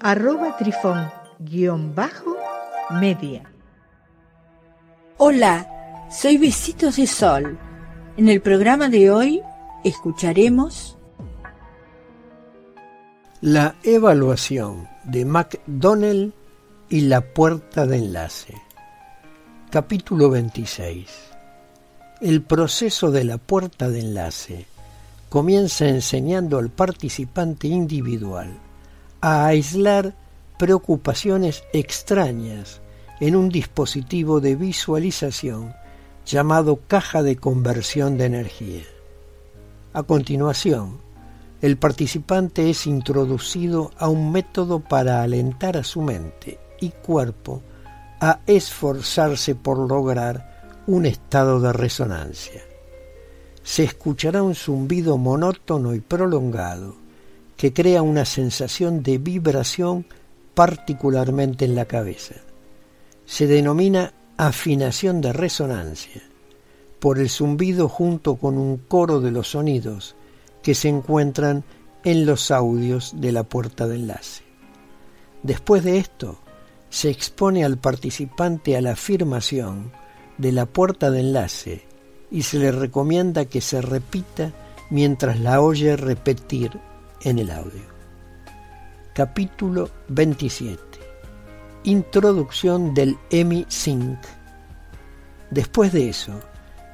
arroba trifón-media. Hola, soy Besitos de Sol. En el programa de hoy escucharemos la evaluación de McDonnell y la puerta de enlace. Capítulo 26. El proceso de la puerta de enlace comienza enseñando al participante individual a aislar preocupaciones extrañas en un dispositivo de visualización llamado caja de conversión de energía. A continuación, el participante es introducido a un método para alentar a su mente y cuerpo a esforzarse por lograr un estado de resonancia. Se escuchará un zumbido monótono y prolongado que crea una sensación de vibración particularmente en la cabeza. Se denomina afinación de resonancia por el zumbido junto con un coro de los sonidos que se encuentran en los audios de la puerta de enlace. Después de esto, se expone al participante a la afirmación de la puerta de enlace y se le recomienda que se repita mientras la oye repetir en el audio. Capítulo 27. Introducción del EMI Sync. Después de eso,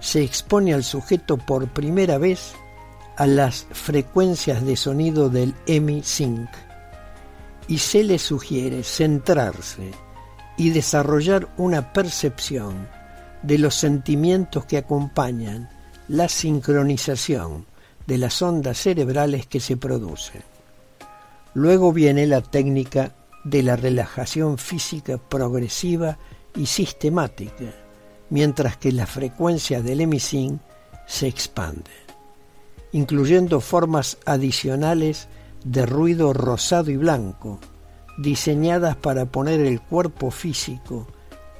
se expone al sujeto por primera vez a las frecuencias de sonido del EMI Sync y se le sugiere centrarse y desarrollar una percepción de los sentimientos que acompañan la sincronización de las ondas cerebrales que se producen. Luego viene la técnica de la relajación física progresiva y sistemática, mientras que las frecuencias del emisín se expanden, incluyendo formas adicionales de ruido rosado y blanco, diseñadas para poner el cuerpo físico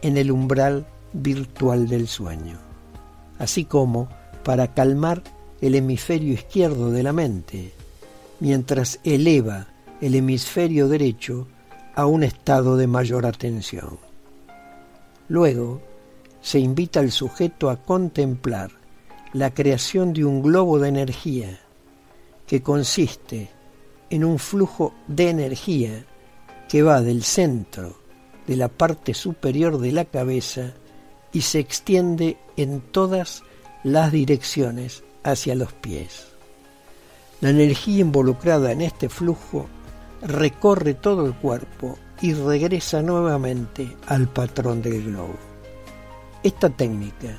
en el umbral virtual del sueño, así como para calmar el hemisferio izquierdo de la mente, mientras eleva el hemisferio derecho a un estado de mayor atención. Luego, se invita al sujeto a contemplar la creación de un globo de energía que consiste en un flujo de energía que va del centro de la parte superior de la cabeza y se extiende en todas las direcciones hacia los pies. La energía involucrada en este flujo recorre todo el cuerpo y regresa nuevamente al patrón del globo. Esta técnica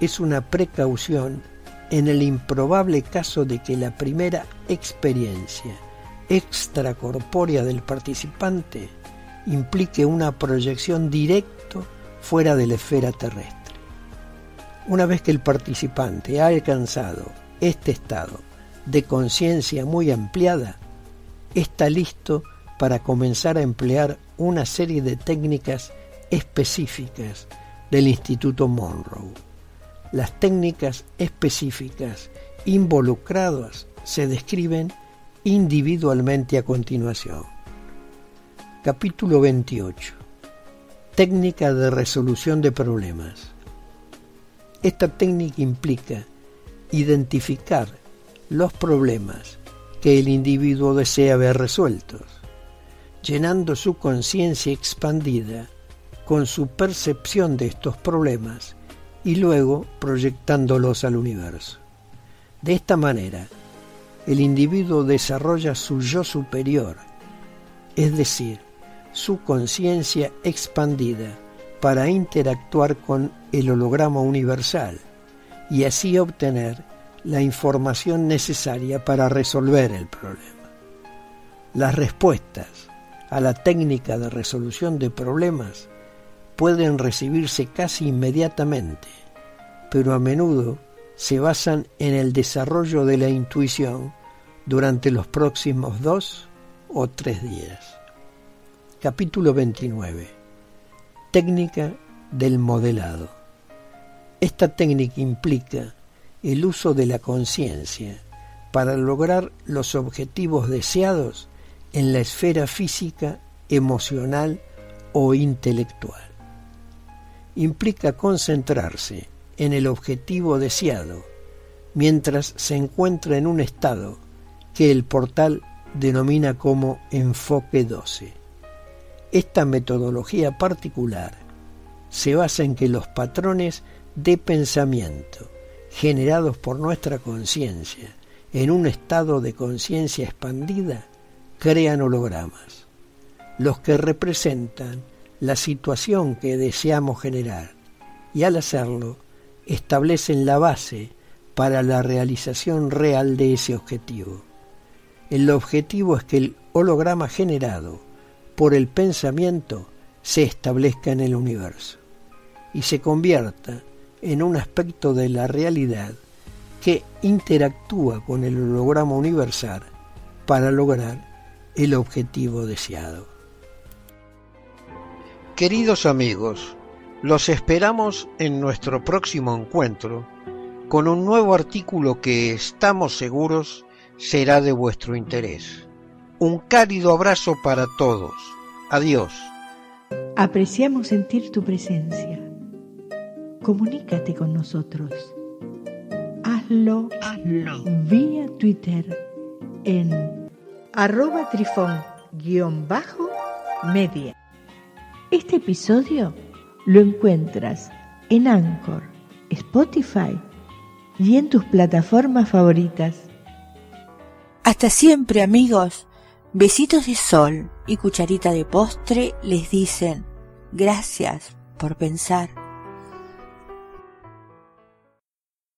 es una precaución en el improbable caso de que la primera experiencia extracorpórea del participante implique una proyección directo fuera de la esfera terrestre. Una vez que el participante ha alcanzado este estado de conciencia muy ampliada, está listo para comenzar a emplear una serie de técnicas específicas del Instituto Monroe. Las técnicas específicas involucradas se describen individualmente a continuación. Capítulo 28. Técnica de resolución de problemas. Esta técnica implica identificar los problemas que el individuo desea ver resueltos, llenando su conciencia expandida con su percepción de estos problemas y luego proyectándolos al universo. De esta manera, el individuo desarrolla su yo superior, es decir, su conciencia expandida para interactuar con el holograma universal y así obtener la información necesaria para resolver el problema. Las respuestas a la técnica de resolución de problemas pueden recibirse casi inmediatamente, pero a menudo se basan en el desarrollo de la intuición durante los próximos dos o tres días. Capítulo 29. Técnica del modelado. Esta técnica implica el uso de la conciencia para lograr los objetivos deseados en la esfera física, emocional o intelectual. Implica concentrarse en el objetivo deseado mientras se encuentra en un estado que el portal denomina como enfoque 12. Esta metodología particular se basa en que los patrones de pensamiento generados por nuestra conciencia en un estado de conciencia expandida crean hologramas, los que representan la situación que deseamos generar y al hacerlo establecen la base para la realización real de ese objetivo. El objetivo es que el holograma generado por el pensamiento se establezca en el universo y se convierta en un aspecto de la realidad que interactúa con el holograma universal para lograr el objetivo deseado. Queridos amigos, los esperamos en nuestro próximo encuentro con un nuevo artículo que estamos seguros será de vuestro interés. Un cálido abrazo para todos. Adiós. Apreciamos sentir tu presencia. Comunícate con nosotros. Hazlo, Hazlo. vía Twitter en arroba trifón-media. Este episodio lo encuentras en Anchor, Spotify y en tus plataformas favoritas. Hasta siempre amigos. Besitos de sol y cucharita de postre les dicen gracias por pensar.